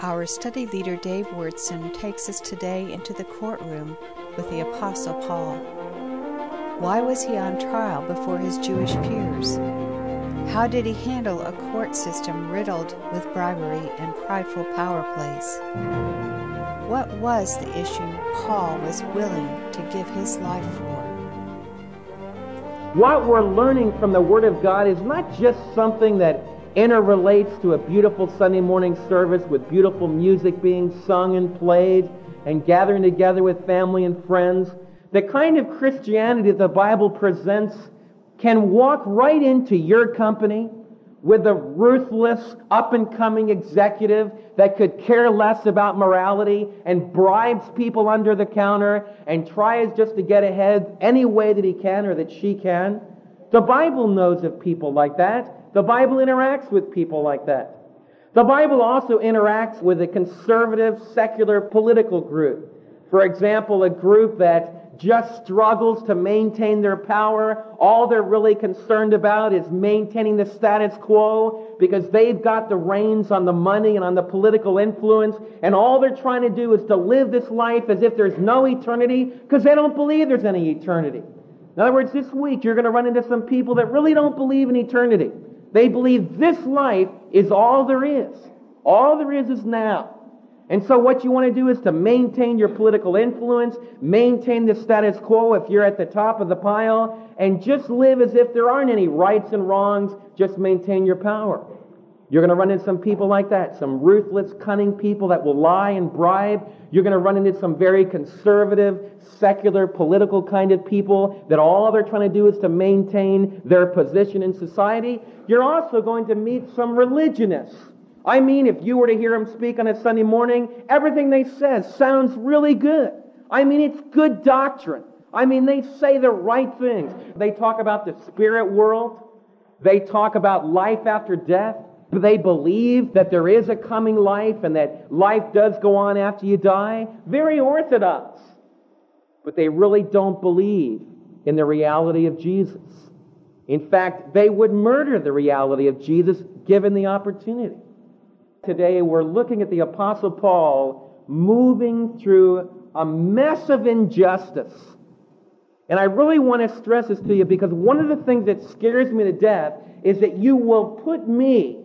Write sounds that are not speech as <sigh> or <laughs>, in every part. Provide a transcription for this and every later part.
Our study leader Dave Wyrtzen takes us today into the courtroom with the Apostle Paul. Why was he on trial before his Jewish peers? How did he handle a court system riddled with bribery and prideful power plays? What was the issue Paul was willing to give his life for? What we're learning from the Word of God is not just something that interrelates to a beautiful Sunday morning service with beautiful music being sung and played and gathering together with family and friends. The kind of Christianity the Bible presents can walk right into your company with a ruthless, up and coming executive that could care less about morality and bribes people under the counter and tries just to get ahead any way that he can or that she can. The Bible knows of people like that. The Bible interacts with people like that. The Bible also interacts with a conservative, secular political group. For example, a group that just struggles to maintain their power. All they're really concerned about is maintaining the status quo because they've got the reins on the money and on the political influence. And all they're trying to do is to live this life as if there's no eternity because they don't believe there's any eternity. In other words, this week you're going to run into some people that really don't believe in eternity. They believe this life is all there is. All there is is now. And so what you want to do is to maintain your political influence, maintain the status quo if you're at the top of the pile, and just live as if there aren't any rights and wrongs, just maintain your power. You're going to run into some people like that, some ruthless, cunning people that will lie and bribe. You're going to run into some very conservative, secular, political kind of people that all they're trying to do is to maintain their position in society. You're also going to meet some religionists. I mean, if you were to hear them speak on a Sunday morning, everything they say sounds really good. I mean, it's good doctrine. I mean, they say the right things. They talk about the spirit world. They talk about life after death. They believe that there is a coming life and that life does go on after you die. Very orthodox. But they really don't believe in the reality of Jesus. In fact, they would murder the reality of Jesus given the opportunity. Today, we're looking at the Apostle Paul moving through a mess of injustice. And I really want to stress this to you because one of the things that scares me to death is that you will put me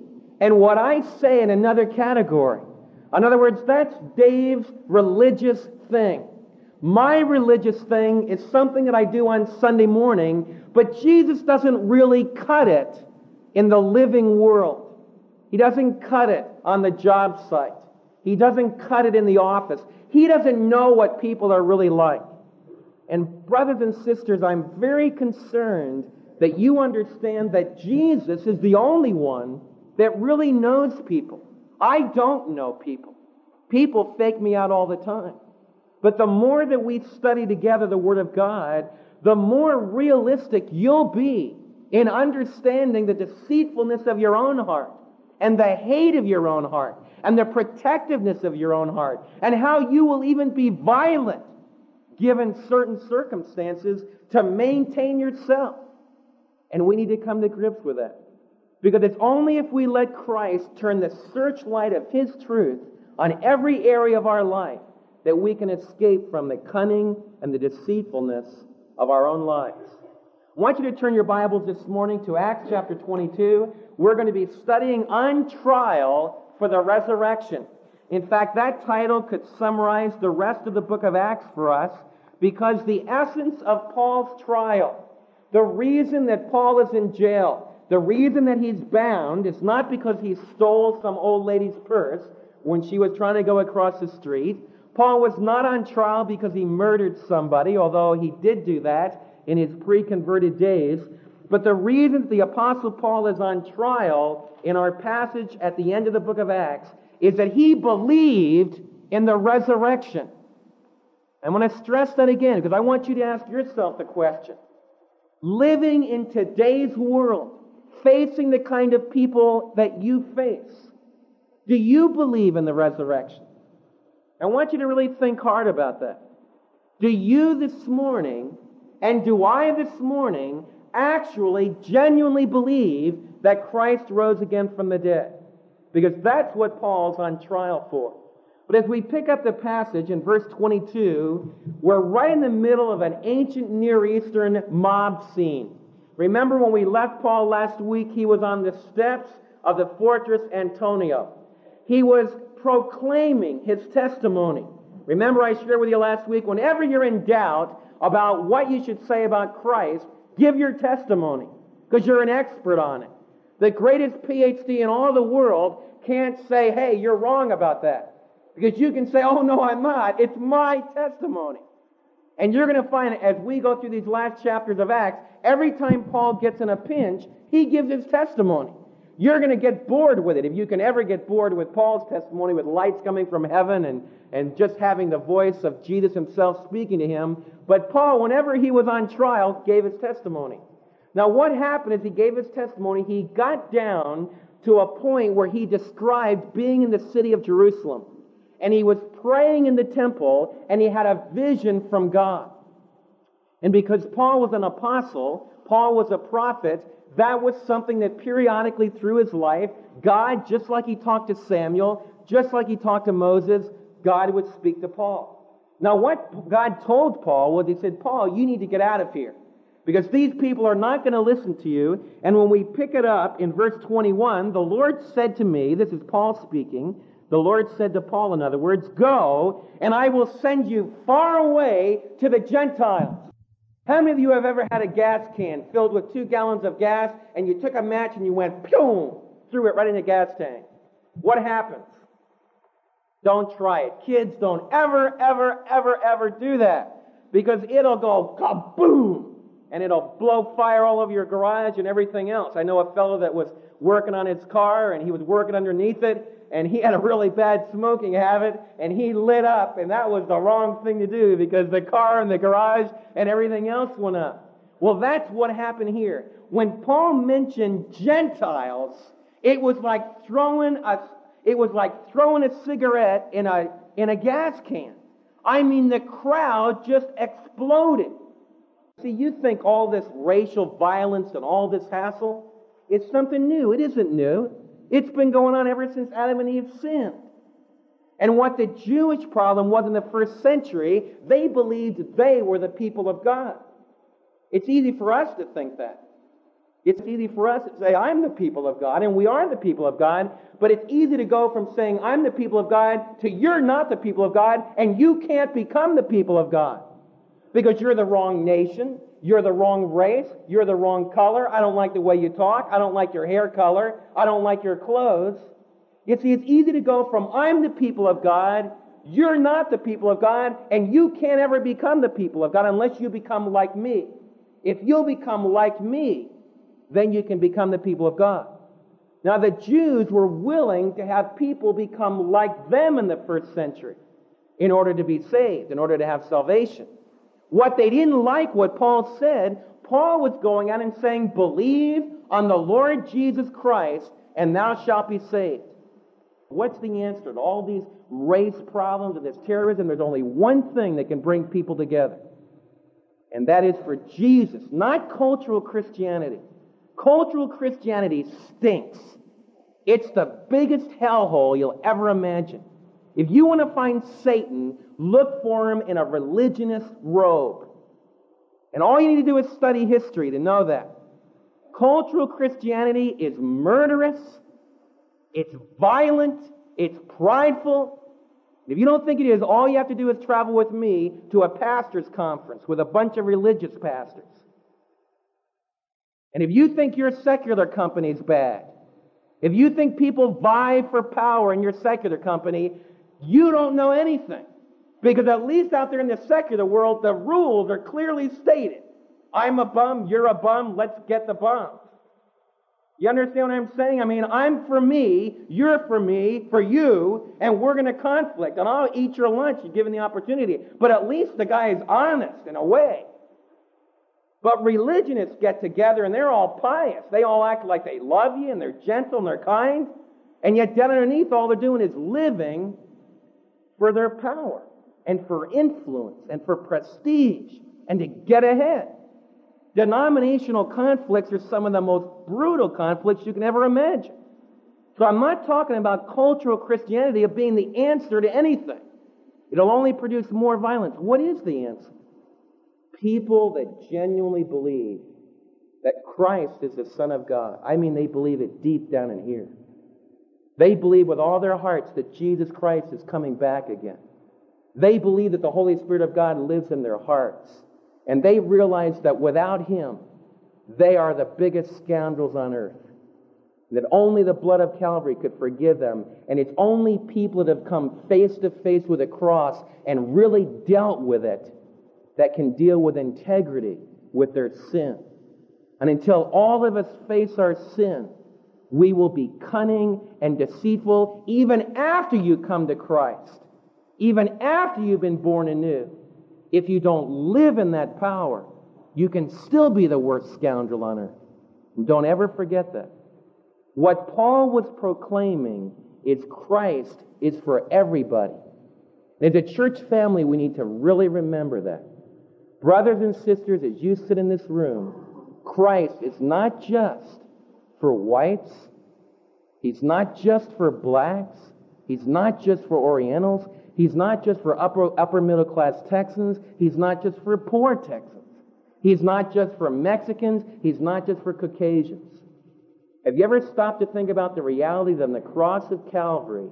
and what I say in another category. In other words, that's Dave's religious thing. My religious thing is something that I do on Sunday morning, but Jesus doesn't really cut it in the living world. He doesn't cut it on the job site. He doesn't cut it in the office. He doesn't know what people are really like. And, brothers and sisters, I'm very concerned that you understand that Jesus is the only one that really knows people. I don't know people. People fake me out all the time. But the more that we study together the Word of God, the more realistic you'll be in understanding the deceitfulness of your own heart and the hate of your own heart and the protectiveness of your own heart and how you will even be violent given certain circumstances to maintain yourself. And we need to come to grips with that. Because it's only if we let Christ turn the searchlight of His truth on every area of our life that we can escape from the cunning and the deceitfulness of our own lives. I want you to turn your Bibles this morning to Acts chapter 22. We're going to be studying on trial for the resurrection. In fact, that title could summarize the rest of the book of Acts for us because the essence of Paul's trial, the reason that Paul is in jail, the reason that he's bound is not because he stole some old lady's purse when she was trying to go across the street. Paul was not on trial because he murdered somebody, although he did do that in his pre converted days. But the reason the Apostle Paul is on trial in our passage at the end of the book of Acts is that he believed in the resurrection. I want to stress that again because I want you to ask yourself the question. Living in today's world, facing the kind of people that you face? Do you believe in the resurrection? I want you to really think hard about that. Do you this morning, and do I this morning, actually genuinely believe that Christ rose again from the dead? Because that's what Paul's on trial for. But as we pick up the passage in verse 22, we're right in the middle of an ancient Near Eastern mob scene. Remember when we left Paul last week, he was on the steps of the fortress Antonia. He was proclaiming his testimony. Remember, I shared with you last week, whenever you're in doubt about what you should say about Christ, give your testimony because you're an expert on it. The greatest PhD in all the world can't say, hey, you're wrong about that. Because you can say, oh, no, I'm not. It's my testimony. And you're going to find as we go through these last chapters of Acts, every time Paul gets in a pinch, he gives his testimony. You're going to get bored with it. If you can ever get bored with Paul's testimony, with lights coming from heaven and, and just having the voice of Jesus himself speaking to him. But Paul, whenever he was on trial, gave his testimony. Now, what happened is he gave his testimony. He got down to a point where he described being in the city of Jerusalem and he was praying in the temple and he had a vision from God. And because Paul was an apostle, Paul was a prophet, that was something that periodically through his life, God, just like he talked to Samuel, just like he talked to Moses, God would speak to Paul. Now, what God told Paul was, He said, Paul, you need to get out of here. Because these people are not going to listen to you. And when we pick it up in verse 21, the Lord said to me, this is Paul speaking, the Lord said to Paul, in other words, Go, and I will send you far away to the Gentiles. How many of you have ever had a gas can filled with two gallons of gas and you took a match and you went, boom, threw it right in the gas tank? What happens? Don't try it. Kids, don't ever, ever, ever, ever do that because it'll go kaboom and it'll blow fire all over your garage and everything else. I know a fellow that was working on his car and he was working underneath it and he had a really bad smoking habit and he lit up and that was the wrong thing to do because the car and the garage and everything else went up. Well, that's what happened here. When Paul mentioned Gentiles, it was like throwing a, it was like throwing a cigarette in a, in a gas can. I mean, the crowd just exploded. See, you think all this racial violence and all this hassle, it's something new. It isn't new. It's been going on ever since Adam and Eve sinned. And what the Jewish problem was in the first century, they believed they were the people of God. It's easy for us to think that. It's easy for us to say, I'm the people of God, and we are the people of God, but it's easy to go from saying, I'm the people of God, to you're not the people of God, and you can't become the people of God. Because you're the wrong nation, you're the wrong race. You're the wrong color. I don't like the way you talk. I don't like your hair color. I don't like your clothes. You see, it's easy to go from I'm the people of God, you're not the people of God, and you can't ever become the people of God unless you become like me. If you'll become like me, then you can become the people of God. Now, the Jews were willing to have people become like them in the first century in order to be saved, in order to have salvation. What they didn't like what Paul said, Paul was going out and saying, Believe on the Lord Jesus Christ, and thou shalt be saved. What's the answer to all these race problems and this terrorism? There's only one thing that can bring people together, and that is for Jesus, not cultural Christianity. Cultural Christianity stinks. It's the biggest hellhole you'll ever imagine. If you want to find Satan, look for him in a religionist robe. And all you need to do is study history to know that. Cultural Christianity is murderous, it's violent, it's prideful. If you don't think it is, all you have to do is travel with me to a pastor's conference with a bunch of religious pastors. And if you think your secular company is bad, if you think people vie for power in your secular company, you don't know anything. Because at least out there in the secular world, the rules are clearly stated. I'm a bum, you're a bum, let's get the bums. You understand what I'm saying? I mean, I'm for me, you're for me, for you, and we're going to conflict. And I'll eat your lunch given the opportunity. But at least the guy is honest in a way. But religionists get together and they're all pious. They all act like they love you and they're gentle and they're kind. And yet, down underneath, all they're doing is living for their power and for influence and for prestige and to get ahead. Denominational conflicts are some of the most brutal conflicts you can ever imagine. So I'm not talking about cultural Christianity of being the answer to anything. It'll only produce more violence. What is the answer? People that genuinely believe that Christ is the Son of God. I mean, they believe it deep down in here. They believe with all their hearts that Jesus Christ is coming back again. They believe that the Holy Spirit of God lives in their hearts. And they realize that without Him, they are the biggest scoundrels on earth. That only the blood of Calvary could forgive them. And it's only people that have come face to face with a cross and really dealt with it that can deal with integrity with their sin. And until all of us face our sin, we will be cunning and deceitful even after you come to Christ, even after you've been born anew. If you don't live in that power, you can still be the worst scoundrel on earth. Don't ever forget that. What Paul was proclaiming is Christ is for everybody. As a church family, we need to really remember that. Brothers and sisters, as you sit in this room, Christ is not just for whites, He's not just for blacks, He's not just for Orientals, He's not just for upper, upper middle class Texans, He's not just for poor Texans. He's not just for Mexicans, He's not just for Caucasians. Have you ever stopped to think about the reality that on the cross of Calvary,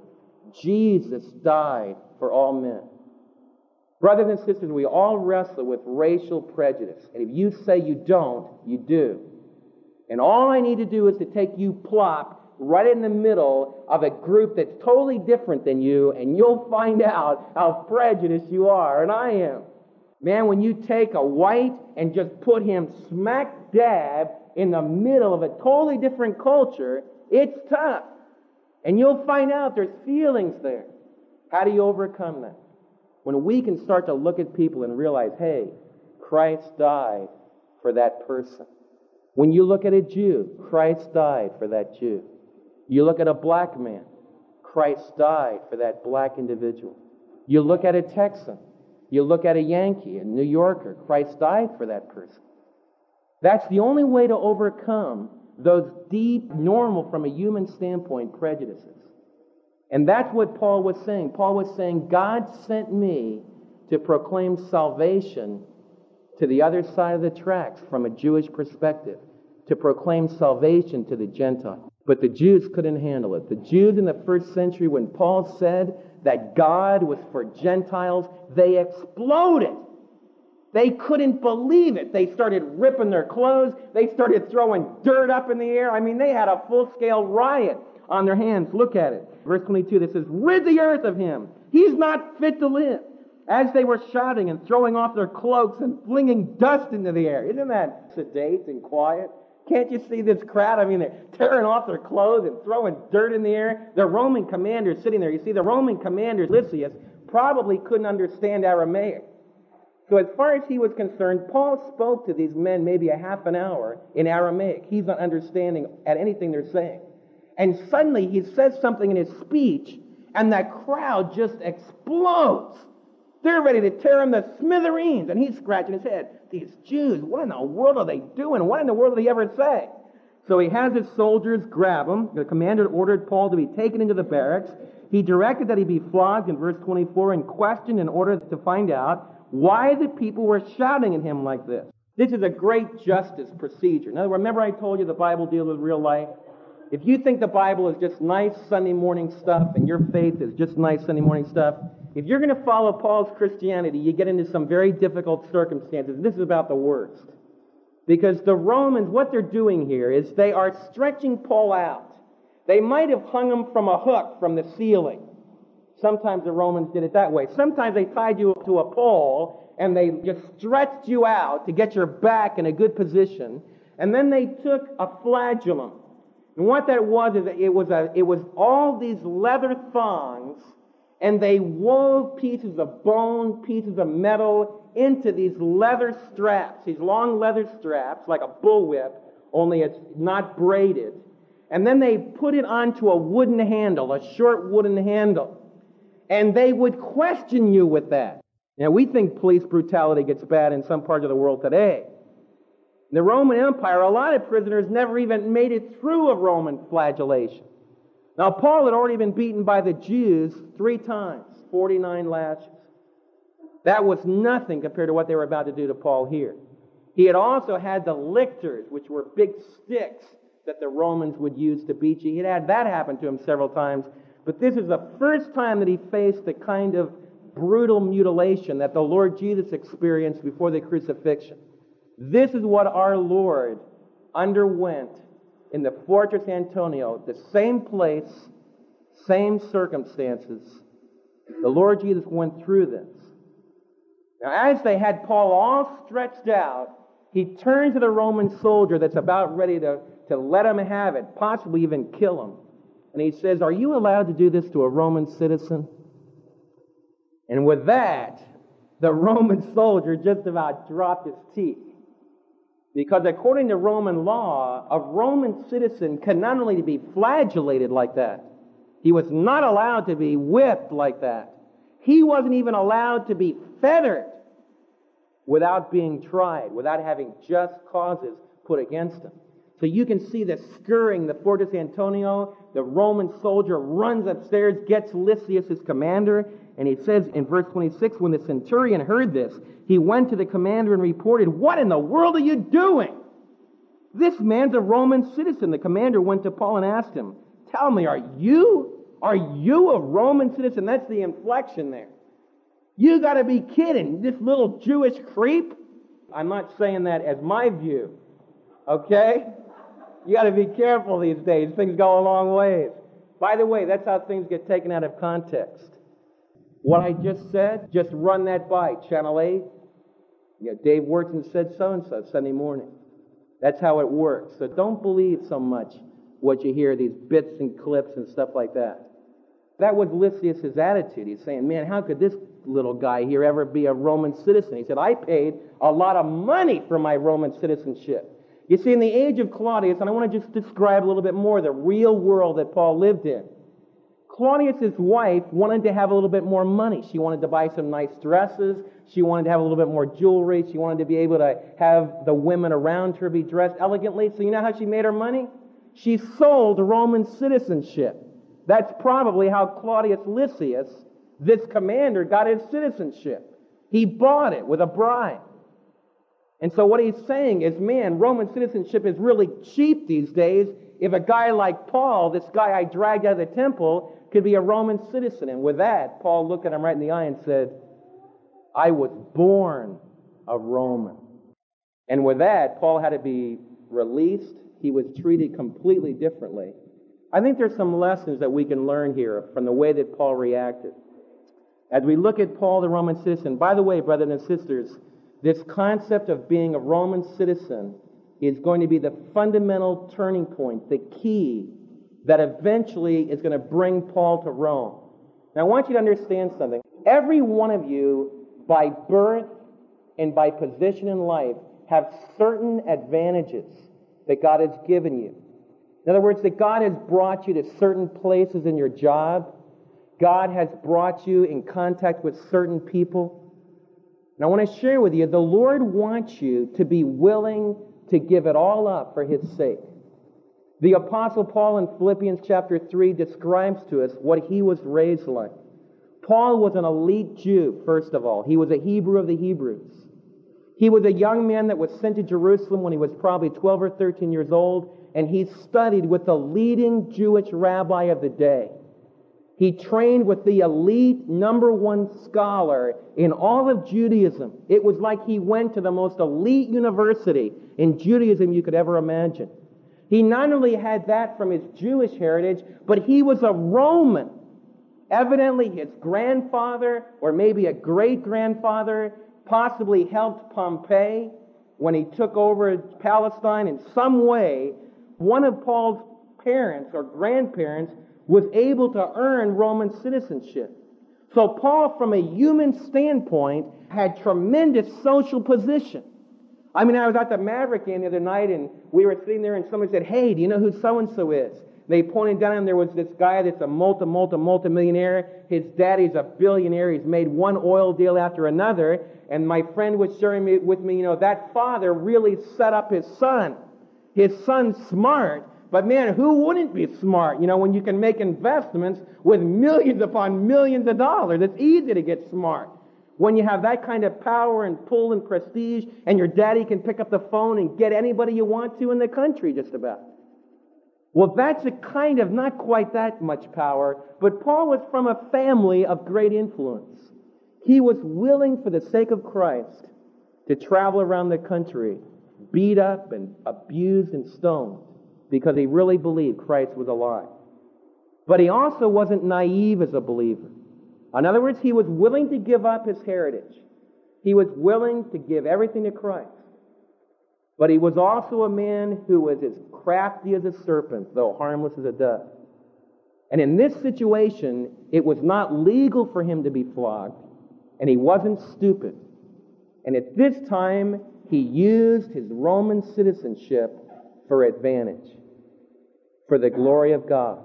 Jesus died for all men? Brothers and sisters, we all wrestle with racial prejudice. And if you say you don't, you do. And all I need to do is to take you plop right in the middle of a group that's totally different than you, and you'll find out how prejudiced you are, and I am. Man, when you take a white and just put him smack dab in the middle of a totally different culture, it's tough. And you'll find out there's feelings there. How do you overcome that? When we can start to look at people and realize, hey, Christ died for that person. When you look at a Jew, Christ died for that Jew. You look at a black man, Christ died for that black individual. You look at a Texan, you look at a Yankee, a New Yorker, Christ died for that person. That's the only way to overcome those deep, normal, from a human standpoint, prejudices. And that's what Paul was saying. Paul was saying, God sent me to proclaim salvation to the other side of the tracks from a Jewish perspective, to proclaim salvation to the Gentiles. But the Jews couldn't handle it. The Jews in the first century, when Paul said that God was for Gentiles, they exploded. They couldn't believe it. They started ripping their clothes. They started throwing dirt up in the air. I mean, they had a full scale riot on their hands. Look at it. Verse 22 this says, Rid the earth of him. He's not fit to live. As they were shouting and throwing off their cloaks and flinging dust into the air. Isn't that sedate and quiet? Can't you see this crowd? I mean, they're tearing off their clothes and throwing dirt in the air. The Roman commander sitting there. You see, the Roman commander, Lysias, probably couldn't understand Aramaic. So, as far as he was concerned, Paul spoke to these men maybe a half an hour in Aramaic. He's not understanding at anything they're saying. And suddenly he says something in his speech, and that crowd just explodes. They're ready to tear him to smithereens, and he's scratching his head. These Jews, what in the world are they doing? What in the world did he ever say? So he has his soldiers grab him. The commander ordered Paul to be taken into the barracks. He directed that he be flogged in verse 24 and questioned in order to find out why the people were shouting at him like this. This is a great justice procedure. Now, remember I told you the Bible deals with real life? If you think the Bible is just nice Sunday morning stuff and your faith is just nice Sunday morning stuff, if you're going to follow Paul's Christianity, you get into some very difficult circumstances. This is about the worst. Because the Romans, what they're doing here is they are stretching Paul out. They might have hung him from a hook from the ceiling. Sometimes the Romans did it that way. Sometimes they tied you up to a pole and they just stretched you out to get your back in a good position. And then they took a flagellum and what that was is it was a, it was all these leather thongs, and they wove pieces of bone, pieces of metal into these leather straps, these long leather straps, like a bullwhip, only it's not braided. And then they put it onto a wooden handle, a short wooden handle. And they would question you with that. Now, we think police brutality gets bad in some parts of the world today. In the Roman Empire, a lot of prisoners never even made it through a Roman flagellation. Now, Paul had already been beaten by the Jews three times, 49 lashes. That was nothing compared to what they were about to do to Paul here. He had also had the lictors, which were big sticks that the Romans would use to beat you. He'd had that happen to him several times. But this is the first time that he faced the kind of brutal mutilation that the Lord Jesus experienced before the crucifixion. This is what our Lord underwent in the Fortress Antonia, the same place, same circumstances. The Lord Jesus went through this. Now, as they had Paul all stretched out, he turned to the Roman soldier that's about ready to, to let him have it, possibly even kill him. And he says, Are you allowed to do this to a Roman citizen? And with that, the Roman <laughs> soldier just about dropped his teeth. Because according to Roman law, a Roman citizen can not only be flagellated like that, he was not allowed to be whipped like that. He wasn't even allowed to be fettered without being tried, without having just causes put against him. So you can see the scurrying, the Fortress Antonia, The Roman soldier runs upstairs, gets Lysias, his commander, and he says in verse 26 when the centurion heard this, he went to the commander and reported, What in the world are you doing? This man's a Roman citizen. The commander went to Paul and asked him, Tell me, are you, are you a Roman citizen? That's the inflection there. You got to be kidding. This little Jewish creep? I'm not saying that as my view. Okay? You got to be careful these days. Things go a long ways. By the way, that's how things get taken out of context. What I just said, just run that by Channel 8. Yeah, Dave Wyrtzen said so and so Sunday morning. That's how it works. So don't believe so much what you hear, these bits and clips and stuff like that. That was Lysias' attitude. He's saying, man, how could this little guy here ever be a Roman citizen? He said, I paid a lot of money for my Roman citizenship. You see, in the age of Claudius, and I want to just describe a little bit more the real world that Paul lived in. Claudius's wife wanted to have a little bit more money. She wanted to buy some nice dresses. She wanted to have a little bit more jewelry. She wanted to be able to have the women around her be dressed elegantly. So you know how she made her money? She sold Roman citizenship. That's probably how Claudius Lysias, this commander, got his citizenship. He bought it with a bribe. And so what he's saying is, man, Roman citizenship is really cheap these days. If a guy like Paul, this guy I dragged out of the temple, could be a Roman citizen. And with that, Paul looked at him right in the eye and said, I was born a Roman. And with that, Paul had to be released. He was treated completely differently. I think there's some lessons that we can learn here from the way that Paul reacted. As we look at Paul, the Roman citizen, by the way, brothers and sisters, this concept of being a Roman citizen is going to be the fundamental turning point, the key that eventually is going to bring Paul to Rome. Now, I want you to understand something. Every one of you, by birth and by position in life, have certain advantages that God has given you. In other words, that God has brought you to certain places in your job. God has brought you in contact with certain people. And I want to share with you the Lord wants you to be willing to give it all up for His sake. The Apostle Paul in Philippians chapter 3 describes to us what he was raised like. Paul was an elite Jew, first of all. He was a Hebrew of the Hebrews. He was a young man that was sent to Jerusalem when he was probably 12 or 13 years old, and he studied with the leading Jewish rabbi of the day. He trained with the elite number one scholar in all of Judaism. It was like he went to the most elite university in Judaism you could ever imagine. He not only had that from his Jewish heritage, but he was a Roman. Evidently, his grandfather, or maybe a great grandfather, possibly helped Pompey when he took over Palestine in some way. One of Paul's parents or grandparents was able to earn Roman citizenship. So Paul, from a human standpoint, had tremendous social position. I mean, I was at the Maverick game the other night, and we were sitting there, and someone said, "Hey, do you know who so and so is?" They pointed down, and there was this guy that's a multi, multi, multi-millionaire. His daddy's a billionaire. He's made one oil deal after another. And my friend was sharing me, with me, you know, that father really set up his son. His son's smart, But man, who wouldn't be smart? You know, when you can make investments with millions upon millions of dollars, it's easy to get smart. When you have that kind of power and pull and prestige, and your daddy can pick up the phone and get anybody you want to in the country, just about. Well, that's a kind of not quite that much power, but Paul was from a family of great influence. He was willing, for the sake of Christ, to travel around the country, beat up and abused and stoned, because he really believed Christ was alive. But he also wasn't naive as a believer. In other words, he was willing to give up his heritage. He was willing to give everything to Christ. But he was also a man who was as crafty as a serpent, though harmless as a dove. And in this situation, it was not legal for him to be flogged, and he wasn't stupid. And at this time, he used his Roman citizenship for advantage, for the glory of God.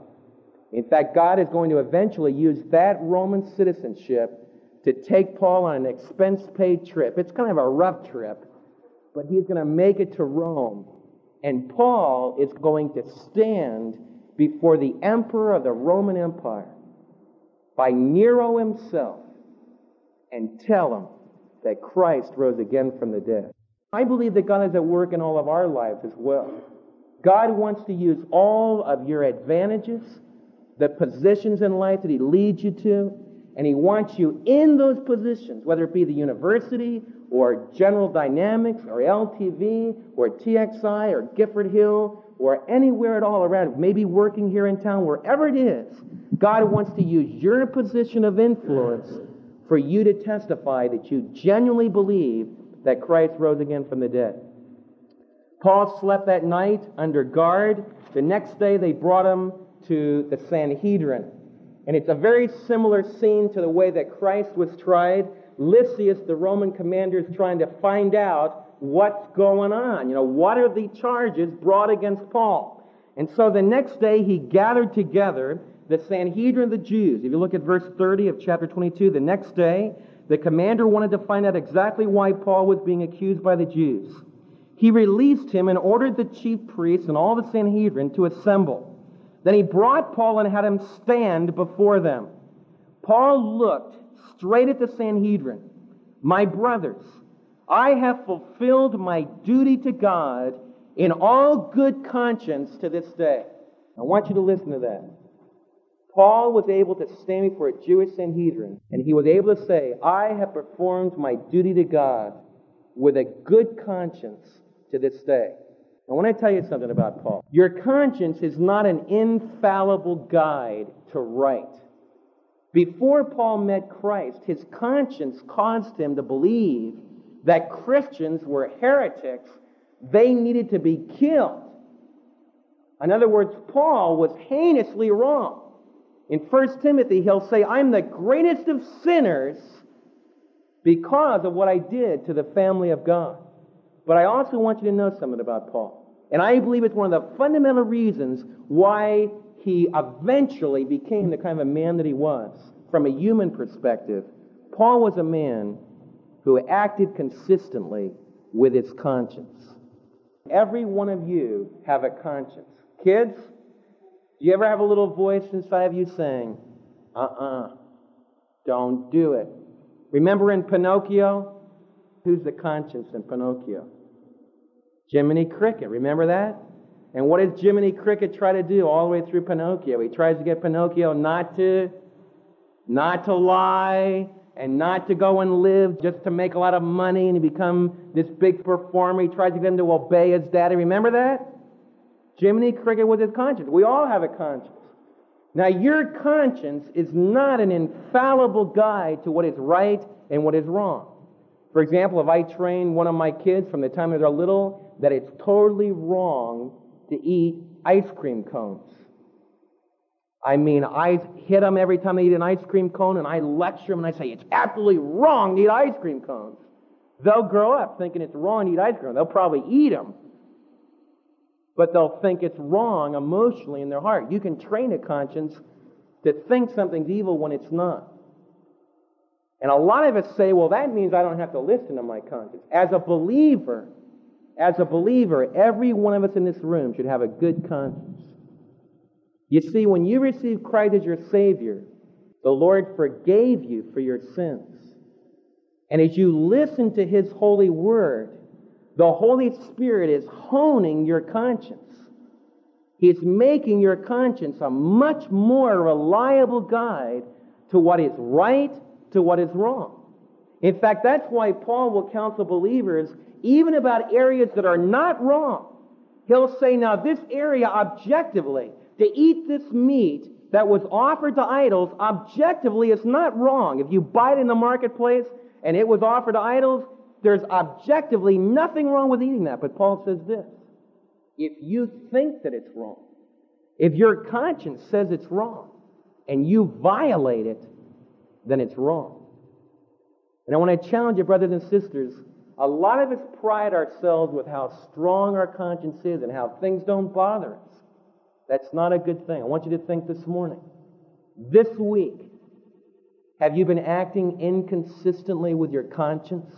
In fact, God is going to eventually use that Roman citizenship to take Paul on an expense paid trip. It's kind of a rough trip, but he's going to make it to Rome. And Paul is going to stand before the emperor of the Roman Empire by Nero himself and tell him that Christ rose again from the dead. I believe that God is at work in all of our lives as well. God wants to use all of your advantages the positions in life that He leads you to, and He wants you in those positions, whether it be the university or General Dynamics or LTV or TXI or Gifford Hill or anywhere at all around, maybe working here in town, wherever it is. God wants to use your position of influence for you to testify that you genuinely believe that Christ rose again from the dead. Paul slept that night under guard. The next day they brought him to the Sanhedrin. And it's a very similar scene to the way that Christ was tried. Lysias, the Roman commander, is trying to find out what's going on. You know, what are the charges brought against Paul? And so the next day he gathered together the Sanhedrin the Jews. If you look at verse 30 of chapter 22, the next day the commander wanted to find out exactly why Paul was being accused by the Jews. He released him and ordered the chief priests and all the Sanhedrin to assemble. Then he brought Paul and had him stand before them. Paul looked straight at the Sanhedrin. My brothers, I have fulfilled my duty to God in all good conscience to this day. I want you to listen to that. Paul was able to stand before a Jewish Sanhedrin, and he was able to say, I have performed my duty to God with a good conscience to this day. I want to tell you something about Paul. Your conscience is not an infallible guide to right. Before Paul met Christ, his conscience caused him to believe that Christians were heretics. They needed to be killed. In other words, Paul was heinously wrong. In 1 Timothy, he'll say, I'm the greatest of sinners because of what I did to the family of God. But I also want you to know something about Paul. And I believe it's one of the fundamental reasons why he eventually became the kind of a man that he was from a human perspective. Paul was a man who acted consistently with his conscience. Every one of you have a conscience. Kids, do you ever have a little voice inside of you saying, uh uh-uh, uh, do not do it? Remember in Pinocchio? Who's the conscience in Pinocchio? Jiminy Cricket, remember that? And what does Jiminy Cricket try to do all the way through Pinocchio? He tries to get Pinocchio not to, not to lie and not to go and live just to make a lot of money and become this big performer. He tries to get him to obey his daddy. Remember that? Jiminy Cricket was his conscience. We all have a conscience. Now, your conscience is not an infallible guide to what is right and what is wrong. For example, if I train one of my kids from the time they're little that it's totally wrong to eat ice cream cones. I mean, I hit them every time they eat an ice cream cone, and I lecture them and I say, it's absolutely wrong to eat ice cream cones. They'll grow up thinking it's wrong to eat ice cream. They'll probably eat them. But they'll think it's wrong emotionally in their heart. You can train a conscience to think something's evil when it's not. And a lot of us say, well, that means I don't have to listen to my conscience. As a believer, as a believer, every one of us in this room should have a good conscience. You see, when you receive Christ as your Savior, the Lord forgave you for your sins. And as you listen to His holy word, the Holy Spirit is honing your conscience. He's making your conscience a much more reliable guide to what is right, to what is wrong. In fact, that's why Paul will counsel believers even about areas that are not wrong. He'll say, now this area objectively, to eat this meat that was offered to idols, objectively is not wrong. If you buy it in the marketplace and it was offered to idols, there's objectively nothing wrong with eating that. But Paul says this if you think that it's wrong, if your conscience says it's wrong, and you violate it, then it's wrong. And I want to challenge you, brothers and sisters. A lot of us pride ourselves with how strong our conscience is and how things don't bother us. That's not a good thing. I want you to think this morning. This week, have you been acting inconsistently with your conscience?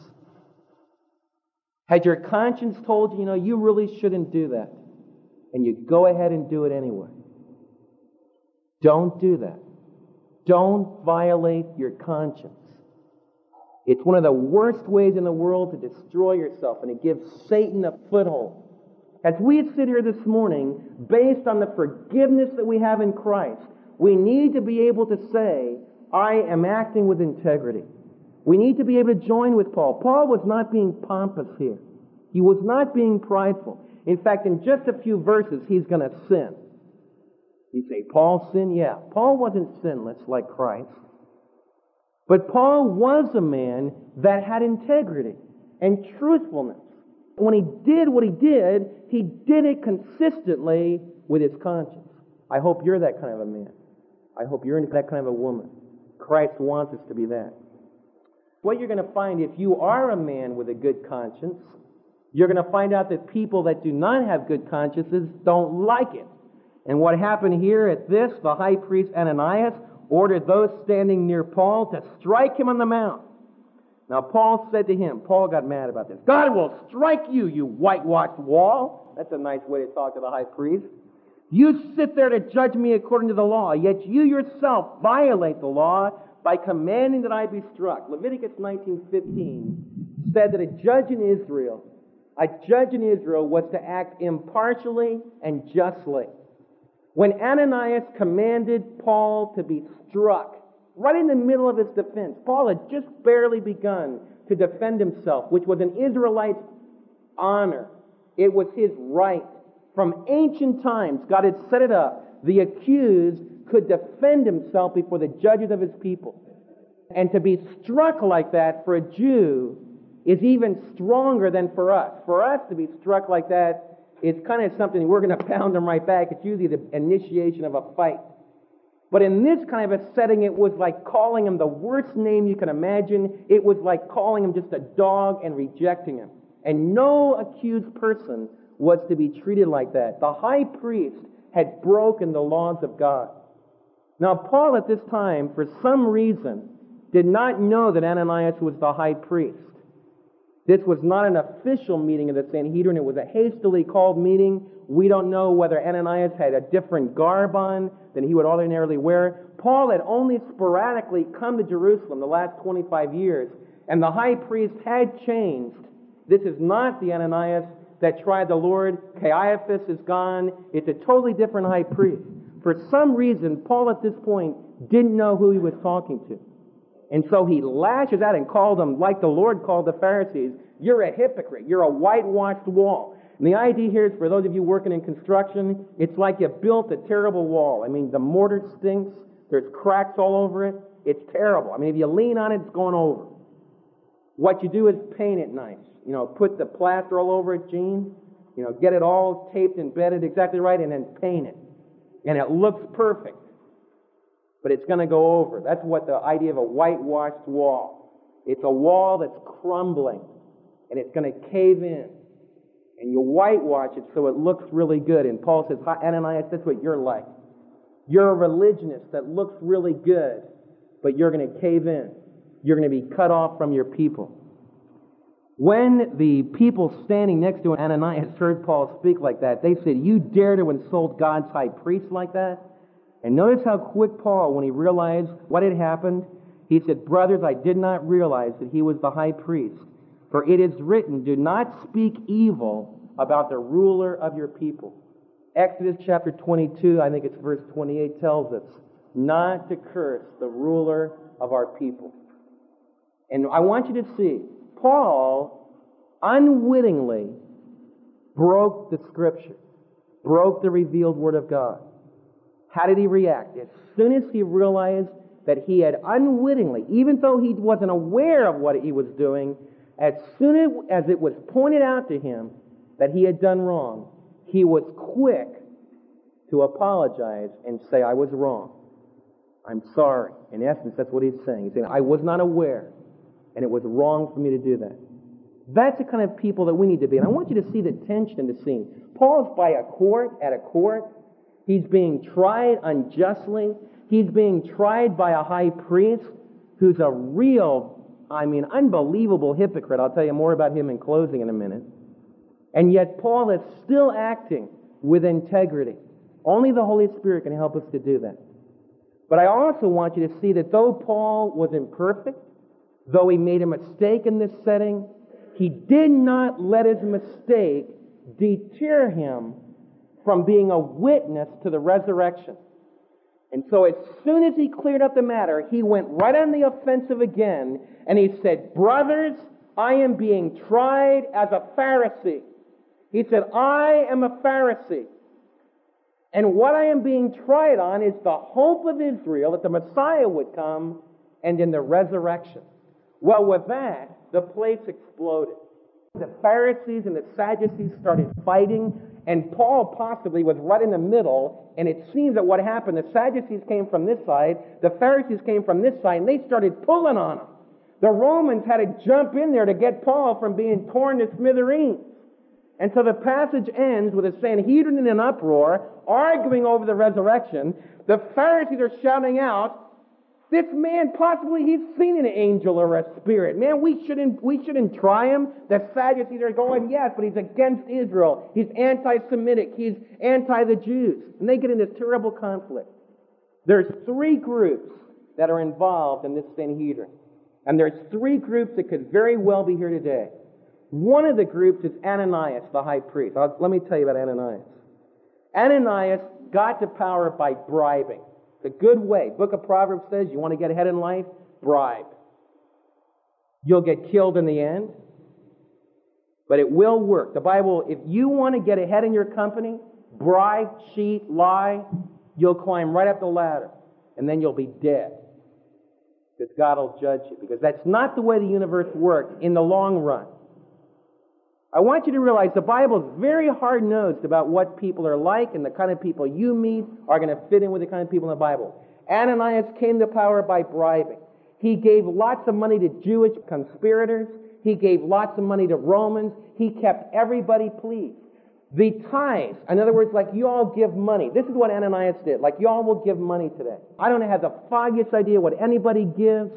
Had your conscience told you, you know, you really shouldn't do that, and you go ahead and do it anyway? Don't do that. Don't violate your conscience. It's one of the worst ways in the world to destroy yourself and it gives Satan a foothold. As we sit here this morning, based on the forgiveness that we have in Christ, we need to be able to say, I am acting with integrity. We need to be able to join with Paul. Paul was not being pompous here. He was not being prideful. In fact, in just a few verses, he's going to sin. You say, Paul sinned? Yeah. Paul wasn't sinless like Christ. But Paul was a man that had integrity and truthfulness. When he did what he did, he did it consistently with his conscience. I hope you're that kind of a man. I hope you're that kind of a woman. Christ wants us to be that. What you're going to find if you are a man with a good conscience, you're going to find out that people that do not have good consciences don't like it. And what happened here at this, the high priest Ananias ordered those standing near Paul to strike him on the mouth. Now, Paul said to him, Paul got mad about this. God will strike you, you whitewashed wall. That's a nice way to talk to the high priest. You sit there to judge me according to the law, yet you yourself violate the law by commanding that I be struck. Leviticus 19:15 said that a judge in Israel, a judge in Israel was to act impartially and justly. When Ananias commanded Paul to be struck, right in the middle of his defense, Paul had just barely begun to defend himself, which was an Israelite's honor. It was his right. From ancient times, God had set it up. The accused could defend himself before the judges of his people. And to be struck like that for a Jew is even stronger than for us. For us to be struck like that is kind of something we're going to pound them right back. It's usually the initiation of a fight. But in this kind of a setting, it was like calling him the worst name you can imagine. It was like calling him just a dog and rejecting him. And no accused person was to be treated like that. The high priest had broken the laws of God. Now, Paul at this time, for some reason, did not know that Ananias was the high priest. This was not an official meeting of the Sanhedrin. It was a hastily called meeting. We don't know whether Ananias had a different garb on than he would ordinarily wear. Paul had only sporadically come to Jerusalem the last 25 years, and the high priest had changed. This is not the Ananias that tried the Lord. Caiaphas is gone. It's a totally different high priest. For some reason, Paul at this point didn't know who he was talking to. And so he lashes out and called them, like the Lord called the Pharisees, you're a hypocrite. You're a whitewashed wall. And the idea here is for those of you working in construction, it's like you built a terrible wall. I mean, the mortar stinks. There's cracks all over it. It's terrible. I mean, if you lean on it, it's going over. What you do is paint it nice. You know, put the plaster all over it, Gene. You know, get it all taped and bedded exactly right, and then paint it. And it looks perfect but it's going to go over. That's what the idea of a whitewashed wall. It's a wall that's crumbling and it's going to cave in. And you whitewash it so it looks really good. And Paul says, Ananias, that's what you're like. You're a religionist that looks really good, but you're going to cave in. You're going to be cut off from your people. When the people standing next to Ananias heard Paul speak like that, they said, You dare to insult God's high priest like that? And notice how quick Paul, when he realized what had happened, he said, Brothers, I did not realize that he was the high priest. For it is written, Do not speak evil about the ruler of your people. Exodus chapter 22, I think it's verse 28, tells us not to curse the ruler of our people. And I want you to see, Paul unwittingly broke the scripture, broke the revealed word of God. How did he react? As soon as he realized that he had unwittingly, even though he wasn't aware of what he was doing, as soon as it was pointed out to him that he had done wrong, he was quick to apologize and say, I was wrong. I'm sorry. In essence, that's what he's saying. He's saying, I was not aware, and it was wrong for me to do that. That's the kind of people that we need to be. And I want you to see the tension in the scene. Paul's by a court, at a court. He's being tried unjustly. He's being tried by a high priest who's a real, I mean, unbelievable hypocrite. I'll tell you more about him in closing in a minute. And yet, Paul is still acting with integrity. Only the Holy Spirit can help us to do that. But I also want you to see that though Paul was imperfect, though he made a mistake in this setting, he did not let his mistake deter him from being a witness to the resurrection. And so as soon as he cleared up the matter, he went right on the offensive again and he said, Brothers, I am being tried as a Pharisee. He said, I am a Pharisee. And what I am being tried on is the hope of Israel that the Messiah would come and in the resurrection. Well, with that, the place exploded. The Pharisees and the Sadducees started fighting, and Paul possibly was right in the middle. And it seems that what happened, the Sadducees came from this side, the Pharisees came from this side, and they started pulling on him. The Romans had to jump in there to get Paul from being torn to smithereens. And so the passage ends with a Sanhedrin in an uproar, arguing over the resurrection. The Pharisees are shouting out, this man possibly he's seen an angel or a spirit. Man, we shouldn't we shouldn't try him. The Sadducees are going, yes, but he's against Israel. He's anti-Semitic. He's anti the Jews. And they get in this terrible conflict. There's three groups that are involved in this Sanhedrin. And there's three groups that could very well be here today. One of the groups is Ananias, the high priest. I'll, let me tell you about Ananias. Ananias got to power by bribing. A good way. Book of Proverbs says you want to get ahead in life? Bribe. You'll get killed in the end, but it will work. The Bible, if you want to get ahead in your company, bribe, cheat, lie, you'll climb right up the ladder, and then you'll be dead. Because God will judge you. Because that's not the way the universe works in the long run. I want you to realize the Bible is very hard nosed about what people are like, and the kind of people you meet are going to fit in with the kind of people in the Bible. Ananias came to power by bribing. He gave lots of money to Jewish conspirators. He gave lots of money to Romans. He kept everybody pleased. The tithes, in other words, like you all give money. This is what Ananias did. Like you all will give money today. I don't have the foggiest idea what anybody gives.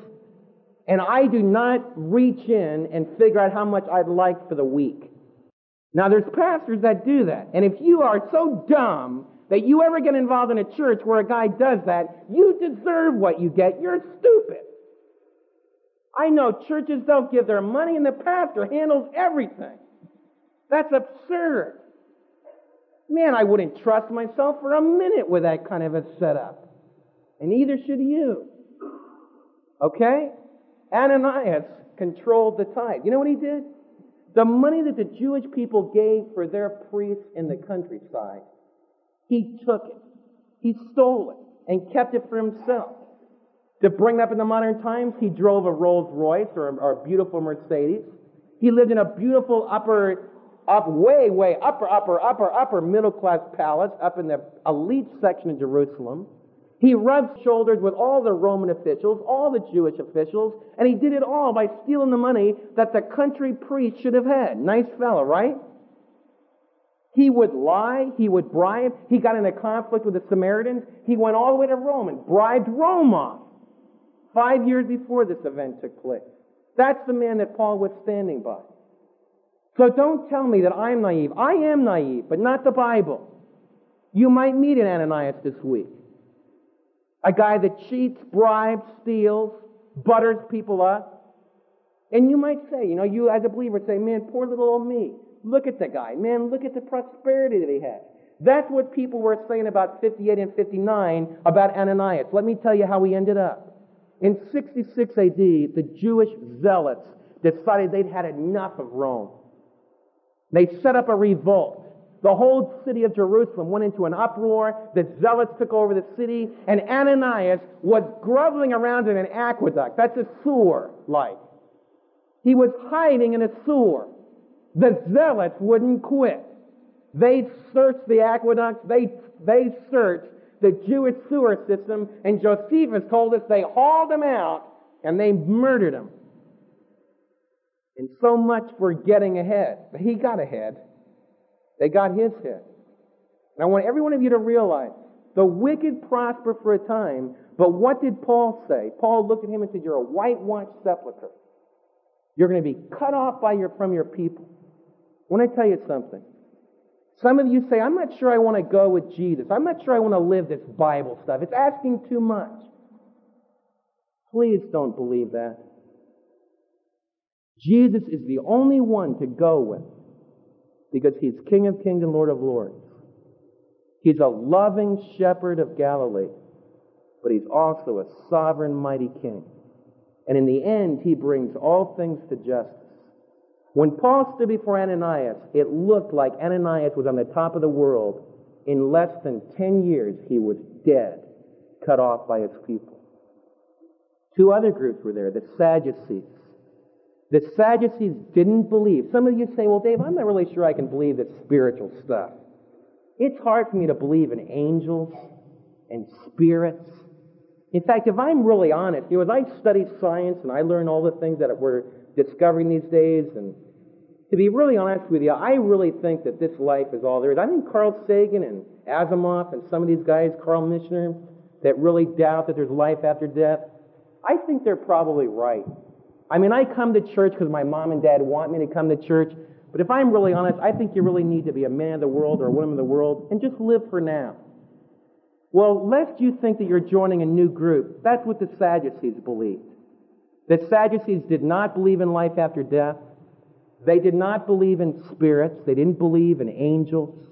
And I do not reach in and figure out how much I'd like for the week. Now, there's pastors that do that. And if you are so dumb that you ever get involved in a church where a guy does that, you deserve what you get. You're stupid. I know churches don't give their money and the pastor handles everything. That's absurd. Man, I wouldn't trust myself for a minute with that kind of a setup. And neither should you. Okay? Ananias controlled the tithe. You know what he did? The money that the Jewish people gave for their priests in the countryside, he took it. He stole it and kept it for himself. To bring that up in the modern times, he drove a Rolls Royce or, or a beautiful Mercedes. He lived in a beautiful upper, up, way, way, upper, upper, upper, upper middle class palace up in the elite section of Jerusalem. He rubbed shoulders with all the Roman officials, all the Jewish officials, and he did it all by stealing the money that the country priest should have had. Nice fellow, right? He would lie, he would bribe, he got in a conflict with the Samaritans, he went all the way to Rome and bribed Rome off. Five years before this event took place. That's the man that Paul was standing by. So don't tell me that I'm naive. I am naive, but not the Bible. You might meet an Ananias this week. A guy that cheats, bribes, steals, butters people up. And you might say, you know, you as a believer say, man, poor little old me. Look at the guy. Man, look at the prosperity that he has. That's what people were saying about 58 and 59 about Ananias. Let me tell you how he ended up. In 66 AD, the Jewish zealots decided they'd had enough of Rome. They set up a revolt. The whole city of Jerusalem went into an uproar. The zealots took over the city, and Ananias was groveling around in an aqueduct. That's a sewer, like. He was hiding in a sewer. The zealots wouldn't quit. They searched the aqueducts, they, they searched the Jewish sewer system, and Josephus told us they hauled him out and they murdered him. And so much for getting ahead. But he got ahead. They got his head. And I want every one of you to realize the wicked prosper for a time, but what did Paul say? Paul looked at him and said, You're a whitewashed sepulchre. You're going to be cut off by your, from your people. When I tell you something. Some of you say, I'm not sure I want to go with Jesus. I'm not sure I want to live this Bible stuff. It's asking too much. Please don't believe that. Jesus is the only one to go with because he's King of kings and Lord of lords. He's a loving shepherd of Galilee, but he's also a sovereign, mighty king. And in the end, he brings all things to justice. When Paul stood before Ananias, it looked like Ananias was on the top of the world. In less than 10 years, he was dead, cut off by his people. Two other groups were there, the Sadducees. The Sadducees didn't believe. Some of you say, well, Dave, I'm not really sure I can believe this spiritual stuff. It's hard for me to believe in angels and spirits. In fact, if I'm really honest, you know, as I study science and I learn all the things that we're discovering these days, and to be really honest with you, I really think that this life is all there is. I think Carl Sagan and Asimov and some of these guys, Carl Michener, that really doubt that there's life after death, I think they're probably right. I mean, I come to church because my mom and dad want me to come to church. But if I'm really honest, I think you really need to be a man of the world or a woman of the world and just live for now. Well, lest you think that you're joining a new group, that's what the Sadducees believed. The Sadducees did not believe in life after death. They did not believe in spirits. They didn't believe in angels.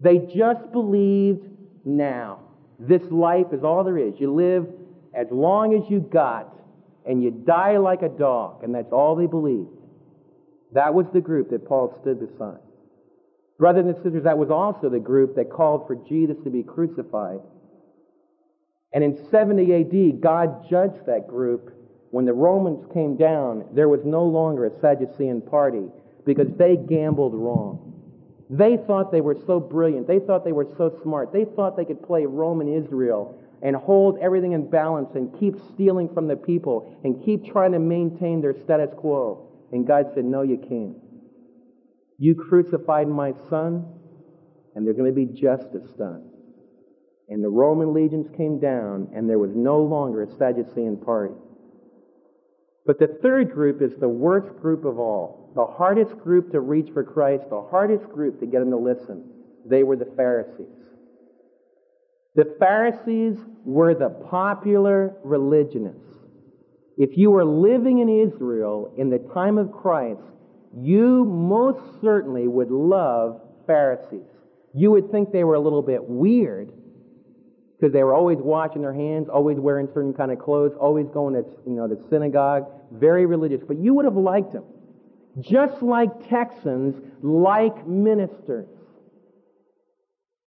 They just believed now. This life is all there is. You live as long as you got and you die like a dog, and that's all they believed. That was the group that Paul stood beside. Brothers and sisters, that was also the group that called for Jesus to be crucified. And in 70 AD, God judged that group. When the Romans came down, there was no longer a Sadducean party because they gambled wrong. They thought they were so brilliant. They thought they were so smart. They thought they could play Roman Israel and hold everything in balance and keep stealing from the people and keep trying to maintain their status quo. And God said, No, you can't. You crucified my son, and there's going to be justice done. And the Roman legions came down, and there was no longer a Sadducean party. But the third group is the worst group of all, the hardest group to reach for Christ, the hardest group to get them to listen. They were the Pharisees. The Pharisees were the popular religionists. If you were living in Israel in the time of Christ, you most certainly would love Pharisees. You would think they were a little bit weird because they were always washing their hands, always wearing certain kind of clothes, always going to you know the synagogue, very religious. But you would have liked them, just like Texans like ministers.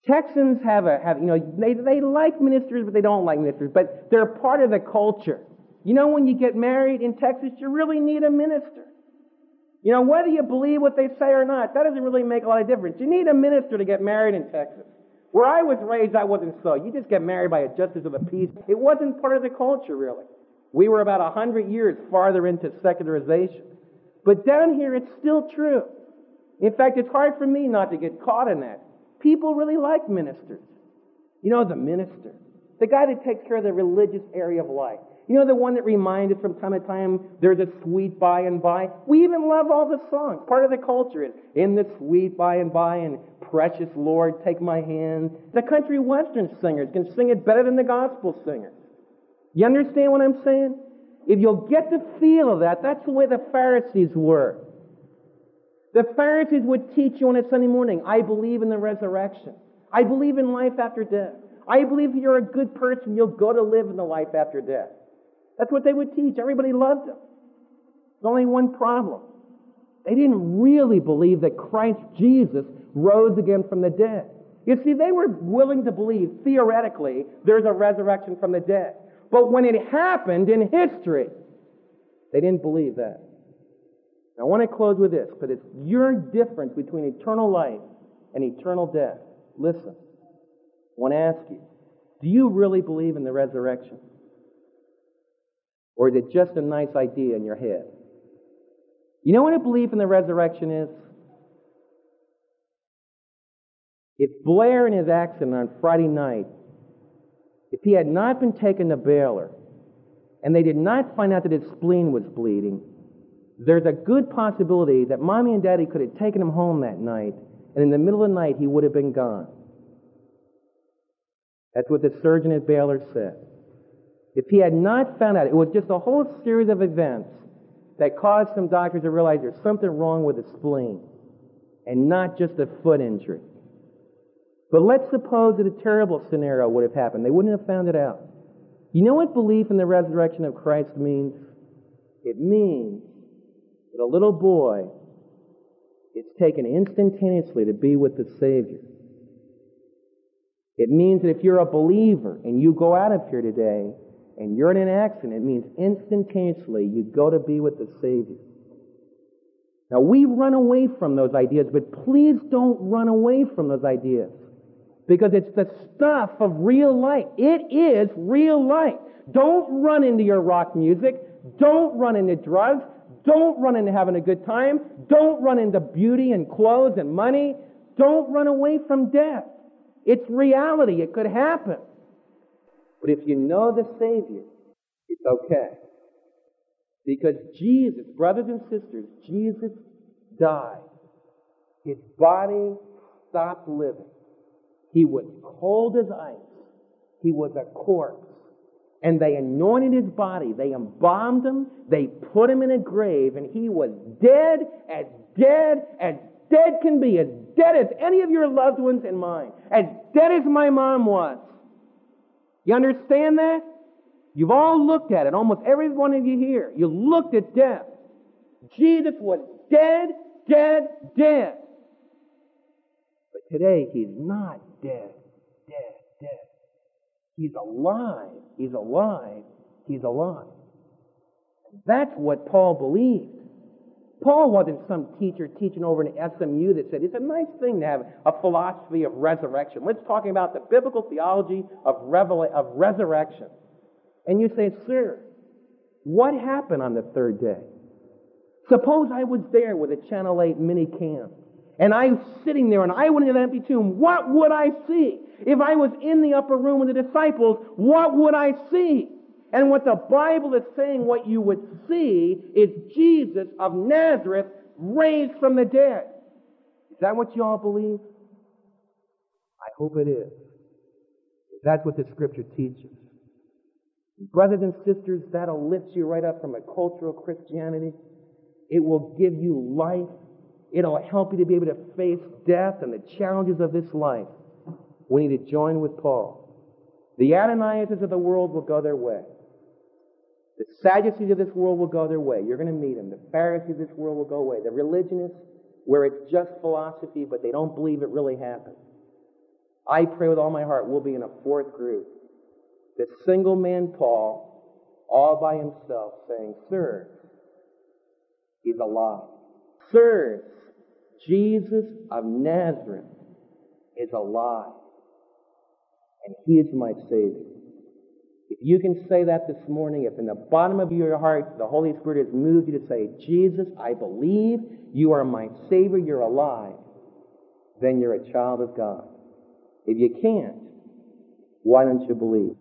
Texans have a, have, you know, they, they like ministers, but they don't like ministers, but they're part of the culture. You know, when you get married in Texas, you really need a minister. You know, whether you believe what they say or not, that doesn't really make a lot of difference. You need a minister to get married in Texas. Where I was raised, that wasn't so. You just get married by a justice of the peace. It wasn't part of the culture, really. We were about a hundred years farther into secularization. But down here, it's still true. In fact, it's hard for me not to get caught in that. People really like ministers. You know, the minister, the guy that takes care of the religious area of life. You know the one that reminds us from time to time, there's a sweet by and by? We even love all the songs. Part of the culture is, in the sweet by and by and precious Lord, take my hand. The country western singers can sing it better than the gospel singers. You understand what I'm saying? If you'll get the feel of that, that's the way the Pharisees were. The Pharisees would teach you on a Sunday morning, I believe in the resurrection. I believe in life after death. I believe you're a good person, you'll go to live in the life after death. That's what they would teach. Everybody loved them. There's only one problem. They didn't really believe that Christ Jesus rose again from the dead. You see, they were willing to believe, theoretically, there's a resurrection from the dead. But when it happened in history, they didn't believe that. I want to close with this, but it's your difference between eternal life and eternal death. Listen, I want to ask you, do you really believe in the resurrection? Or is it just a nice idea in your head? You know what a belief in the resurrection is? If Blair in his accident on Friday night, if he had not been taken to Baylor, and they did not find out that his spleen was bleeding, there's a good possibility that mommy and daddy could have taken him home that night, and in the middle of the night he would have been gone. That's what the surgeon at Baylor said. If he had not found out, it was just a whole series of events that caused some doctors to realize there's something wrong with the spleen and not just a foot injury. But let's suppose that a terrible scenario would have happened. They wouldn't have found it out. You know what belief in the resurrection of Christ means? It means that a little boy is taken instantaneously to be with the Savior. It means that if you're a believer and you go out of here today and you're in an accident, it means instantaneously you go to be with the Savior. Now, we run away from those ideas, but please don't run away from those ideas because it's the stuff of real life. It is real life. Don't run into your rock music. Don't run into drugs. Don't run into having a good time. Don't run into beauty and clothes and money. Don't run away from death. It's reality. It could happen. But if you know the Savior, it's okay. Because Jesus, brothers and sisters, Jesus died. His body stopped living. He was cold as ice. He was a corpse. And they anointed his body. They embalmed him. They put him in a grave. And he was dead, as dead as dead can be. As dead as any of your loved ones and mine. As dead as my mom was. You understand that? You've all looked at it. Almost every one of you here. You looked at death. Jesus was dead, dead, dead. But today, he's not dead. He's alive. He's alive. He's alive. That's what Paul believed. Paul wasn't some teacher teaching over an SMU that said it's a nice thing to have a philosophy of resurrection. Let's talking about the biblical theology of, revela- of resurrection. And you say, sir, what happened on the third day? Suppose I was there with a Channel 8 mini cam and I was sitting there and I went into that empty tomb. What would I see? If I was in the upper room with the disciples, what would I see? And what the Bible is saying, what you would see is Jesus of Nazareth raised from the dead. Is that what you all believe? I hope it is. That's what the scripture teaches. Brothers and sisters, that'll lift you right up from a cultural Christianity. It will give you life. It'll help you to be able to face death and the challenges of this life. We need to join with Paul. The Ananiases of the world will go their way. The Sadducees of this world will go their way. You're going to meet them. The Pharisees of this world will go away. The religionists, where it's just philosophy, but they don't believe it really happened. I pray with all my heart we'll be in a fourth group. The single man Paul, all by himself, saying, Sirs, he's alive. Sirs, Jesus of Nazareth is alive. And he is my Savior. If you can say that this morning, if in the bottom of your heart the Holy Spirit has moved you to say, Jesus, I believe you are my Savior, you're alive, then you're a child of God. If you can't, why don't you believe?